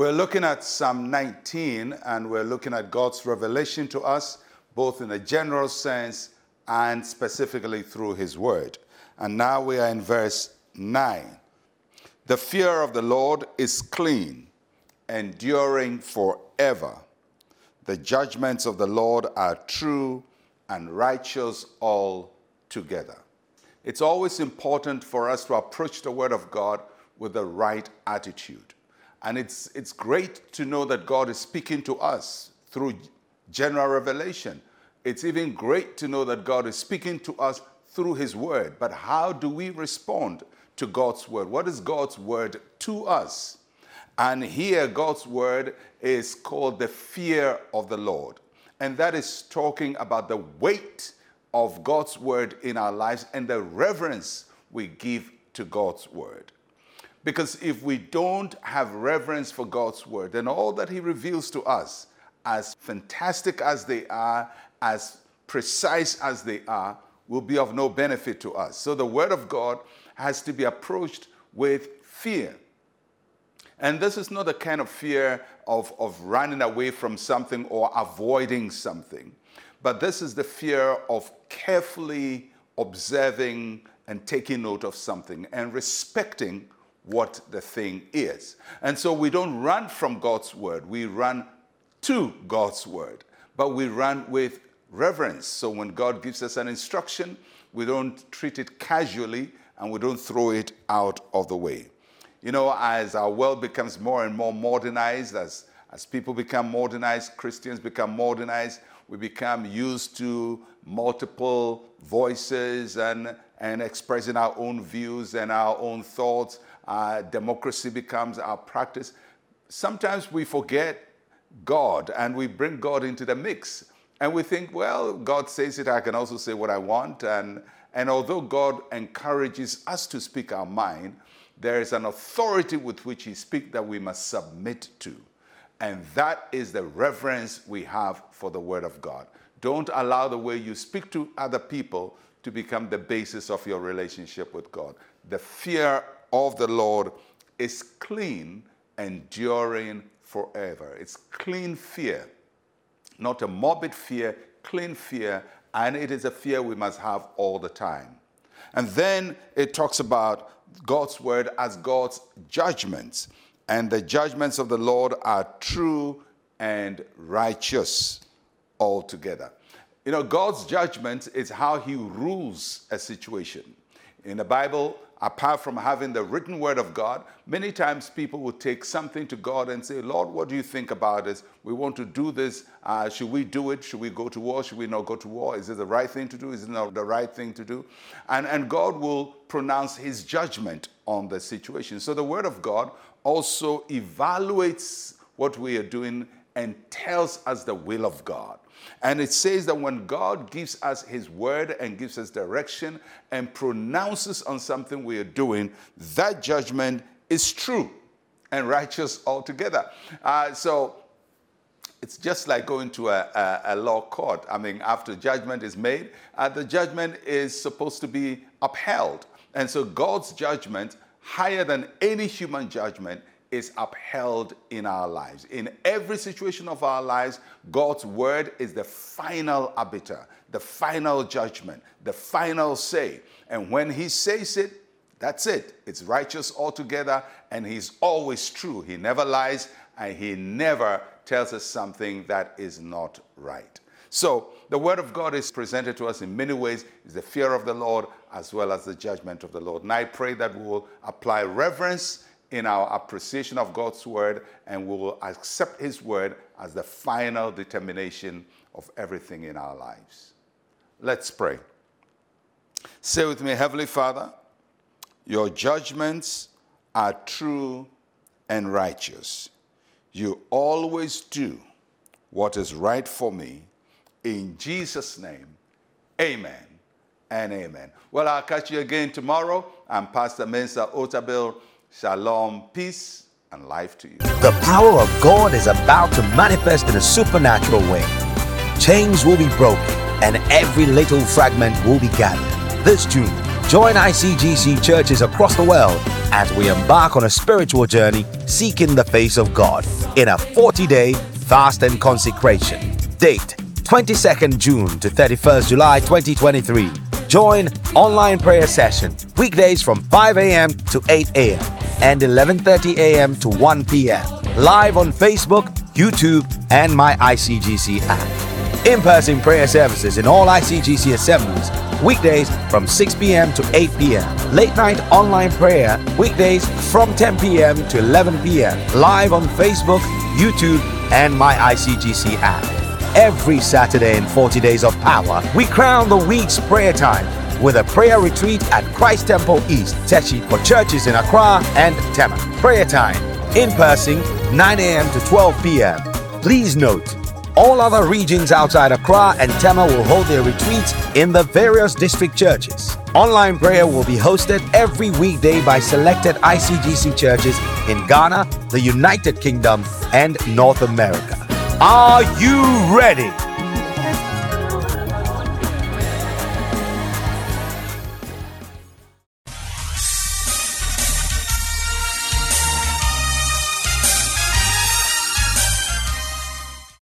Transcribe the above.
We're looking at Psalm 19 and we're looking at God's revelation to us, both in a general sense and specifically through His Word. And now we are in verse 9. The fear of the Lord is clean, enduring forever. The judgments of the Lord are true and righteous all together. It's always important for us to approach the Word of God with the right attitude. And it's, it's great to know that God is speaking to us through general revelation. It's even great to know that God is speaking to us through His Word. But how do we respond to God's Word? What is God's Word to us? And here, God's Word is called the fear of the Lord. And that is talking about the weight of God's Word in our lives and the reverence we give to God's Word. Because if we don't have reverence for God's word, then all that He reveals to us, as fantastic as they are, as precise as they are, will be of no benefit to us. So the word of God has to be approached with fear. And this is not the kind of fear of, of running away from something or avoiding something, but this is the fear of carefully observing and taking note of something and respecting what the thing is. And so we don't run from God's word, we run to God's word, but we run with reverence. So when God gives us an instruction, we don't treat it casually and we don't throw it out of the way. You know, as our world becomes more and more modernized, as, as people become modernized, Christians become modernized, we become used to multiple voices and, and expressing our own views and our own thoughts uh, democracy becomes our practice. Sometimes we forget God and we bring God into the mix. And we think, well, God says it, I can also say what I want. And, and although God encourages us to speak our mind, there is an authority with which He speaks that we must submit to. And that is the reverence we have for the Word of God. Don't allow the way you speak to other people to become the basis of your relationship with God. The fear of the Lord is clean, enduring forever. It's clean fear, not a morbid fear, clean fear, and it is a fear we must have all the time. And then it talks about God's word as God's judgments. And the judgments of the Lord are true and righteous altogether. You know, God's judgment is how he rules a situation. In the Bible, apart from having the written word of God, many times people would take something to God and say, Lord, what do you think about this? We want to do this. Uh, should we do it? Should we go to war? Should we not go to war? Is it the right thing to do? Is it not the right thing to do? And, and God will pronounce his judgment on the situation. So the word of God also evaluates what we are doing and tells us the will of God. And it says that when God gives us His word and gives us direction and pronounces on something we are doing, that judgment is true and righteous altogether. Uh, so it's just like going to a, a, a, law court. I mean, after judgment is made, uh, the judgment is supposed to be upheld. And so God's judgment, higher than any human judgment, is upheld in our lives. In every situation of our lives, God's word is the final arbiter, the final judgment, the final say. And when He says it, that's it. It's righteous altogether, and He's always true. He never lies, and He never tells us something that is not right. So, the Word of God is presented to us in many ways. is the fear of the Lord as well as the judgment of the Lord. And I pray that we will apply reverence in our appreciation of God's word and we will accept his word as the final determination of everything in our lives. Let's pray. Say with me, Heavenly Father, your judgments are true and righteous. You always do what is right for me. In Jesus' name, amen and amen. Well, I'll catch you again tomorrow. I'm Pastor Mensa Otabil Shalom, peace, and life to you. The power of God is about to manifest in a supernatural way. Chains will be broken, and every little fragment will be gathered. This June, Join ICGC churches across the world as we embark on a spiritual journey seeking the face of God in a 40 day fast and consecration. Date 22nd June to 31st July 2023. Join online prayer session weekdays from 5 a.m. to 8 a.m. and 11:30 a.m. to 1 p.m. Live on Facebook, YouTube, and my ICGC app. In-person prayer services in all ICGC assemblies weekdays from 6 p.m. to 8 p.m. Late night online prayer weekdays from 10 p.m. to 11 p.m. Live on Facebook, YouTube, and my ICGC app. Every Saturday in 40 Days of Power, we crown the week's prayer time with a prayer retreat at Christ Temple East, Teshie for churches in Accra and Tema. Prayer time in person 9 a.m. to 12 p.m. Please note, all other regions outside Accra and Tema will hold their retreats in the various district churches. Online prayer will be hosted every weekday by selected ICGC churches in Ghana, the United Kingdom, and North America. Are you ready?